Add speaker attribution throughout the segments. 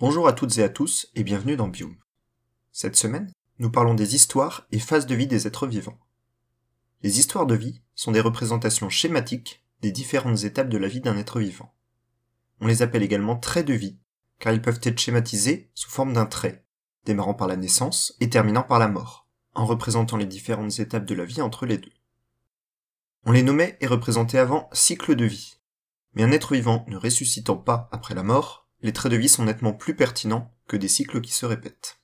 Speaker 1: Bonjour à toutes et à tous et bienvenue dans Biome. Cette semaine, nous parlons des histoires et phases de vie des êtres vivants. Les histoires de vie sont des représentations schématiques des différentes étapes de la vie d'un être vivant. On les appelle également traits de vie, car ils peuvent être schématisés sous forme d'un trait, démarrant par la naissance et terminant par la mort, en représentant les différentes étapes de la vie entre les deux. On les nommait et représentait avant cycle de vie, mais un être vivant ne ressuscitant pas après la mort, les traits de vie sont nettement plus pertinents que des cycles qui se répètent.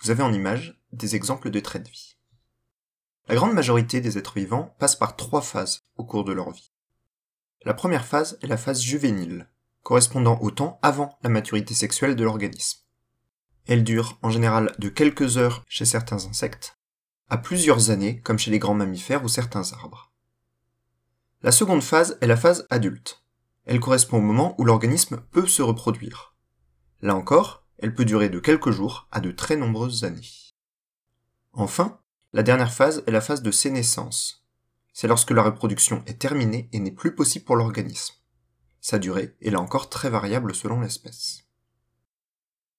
Speaker 1: Vous avez en image des exemples de traits de vie. La grande majorité des êtres vivants passent par trois phases au cours de leur vie. La première phase est la phase juvénile, correspondant au temps avant la maturité sexuelle de l'organisme. Elle dure en général de quelques heures chez certains insectes, à plusieurs années comme chez les grands mammifères ou certains arbres. La seconde phase est la phase adulte, elle correspond au moment où l'organisme peut se reproduire. Là encore, elle peut durer de quelques jours à de très nombreuses années. Enfin, la dernière phase est la phase de sénescence. C'est lorsque la reproduction est terminée et n'est plus possible pour l'organisme. Sa durée est là encore très variable selon l'espèce.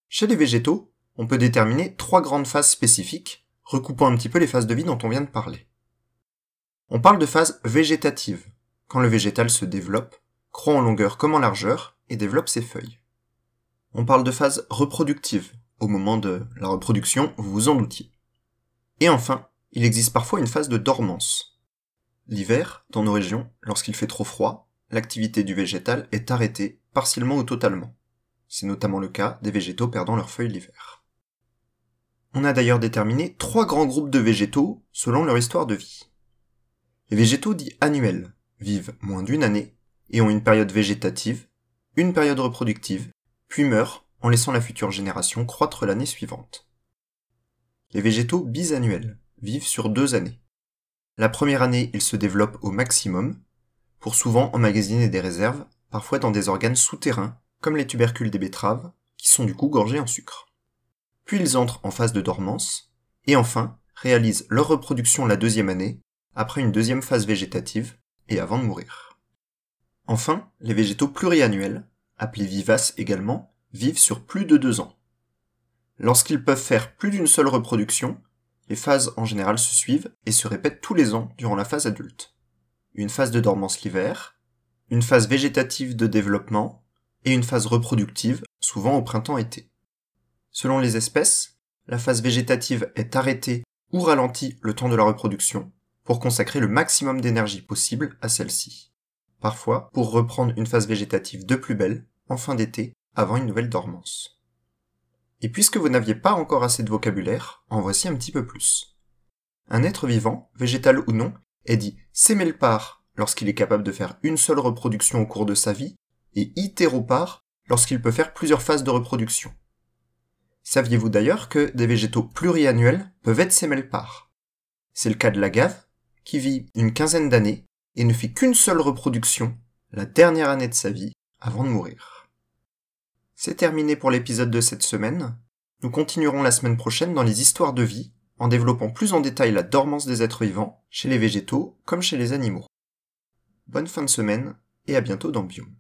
Speaker 1: Chez les végétaux, on peut déterminer trois grandes phases spécifiques, recoupant un petit peu les phases de vie dont on vient de parler. On parle de phase végétative, quand le végétal se développe, croît en longueur comme en largeur et développe ses feuilles. On parle de phase reproductive, au moment de la reproduction, vous vous en doutiez. Et enfin, il existe parfois une phase de dormance. L'hiver, dans nos régions, lorsqu'il fait trop froid, l'activité du végétal est arrêtée, partiellement ou totalement. C'est notamment le cas des végétaux perdant leurs feuilles l'hiver. On a d'ailleurs déterminé trois grands groupes de végétaux selon leur histoire de vie. Les végétaux dits annuels vivent moins d'une année et ont une période végétative, une période reproductive, puis meurent en laissant la future génération croître l'année suivante. Les végétaux bisannuels vivent sur deux années. La première année, ils se développent au maximum, pour souvent emmagasiner des réserves, parfois dans des organes souterrains, comme les tubercules des betteraves, qui sont du coup gorgés en sucre. Puis ils entrent en phase de dormance, et enfin réalisent leur reproduction la deuxième année, après une deuxième phase végétative, et avant de mourir. Enfin, les végétaux pluriannuels, appelés vivaces également, vivent sur plus de deux ans. Lorsqu'ils peuvent faire plus d'une seule reproduction, les phases en général se suivent et se répètent tous les ans durant la phase adulte. Une phase de dormance l'hiver, une phase végétative de développement et une phase reproductive, souvent au printemps-été. Selon les espèces, la phase végétative est arrêtée ou ralentie le temps de la reproduction pour consacrer le maximum d'énergie possible à celle-ci parfois pour reprendre une phase végétative de plus belle, en fin d'été, avant une nouvelle dormance. Et puisque vous n'aviez pas encore assez de vocabulaire, en voici un petit peu plus. Un être vivant, végétal ou non, est dit sémélpare lorsqu'il est capable de faire une seule reproduction au cours de sa vie, et itéropare lorsqu'il peut faire plusieurs phases de reproduction. Saviez-vous d'ailleurs que des végétaux pluriannuels peuvent être sémélpares C'est le cas de l'agave, qui vit une quinzaine d'années et ne fit qu'une seule reproduction, la dernière année de sa vie, avant de mourir. C'est terminé pour l'épisode de cette semaine. Nous continuerons la semaine prochaine dans les histoires de vie, en développant plus en détail la dormance des êtres vivants, chez les végétaux comme chez les animaux. Bonne fin de semaine, et à bientôt dans Biome.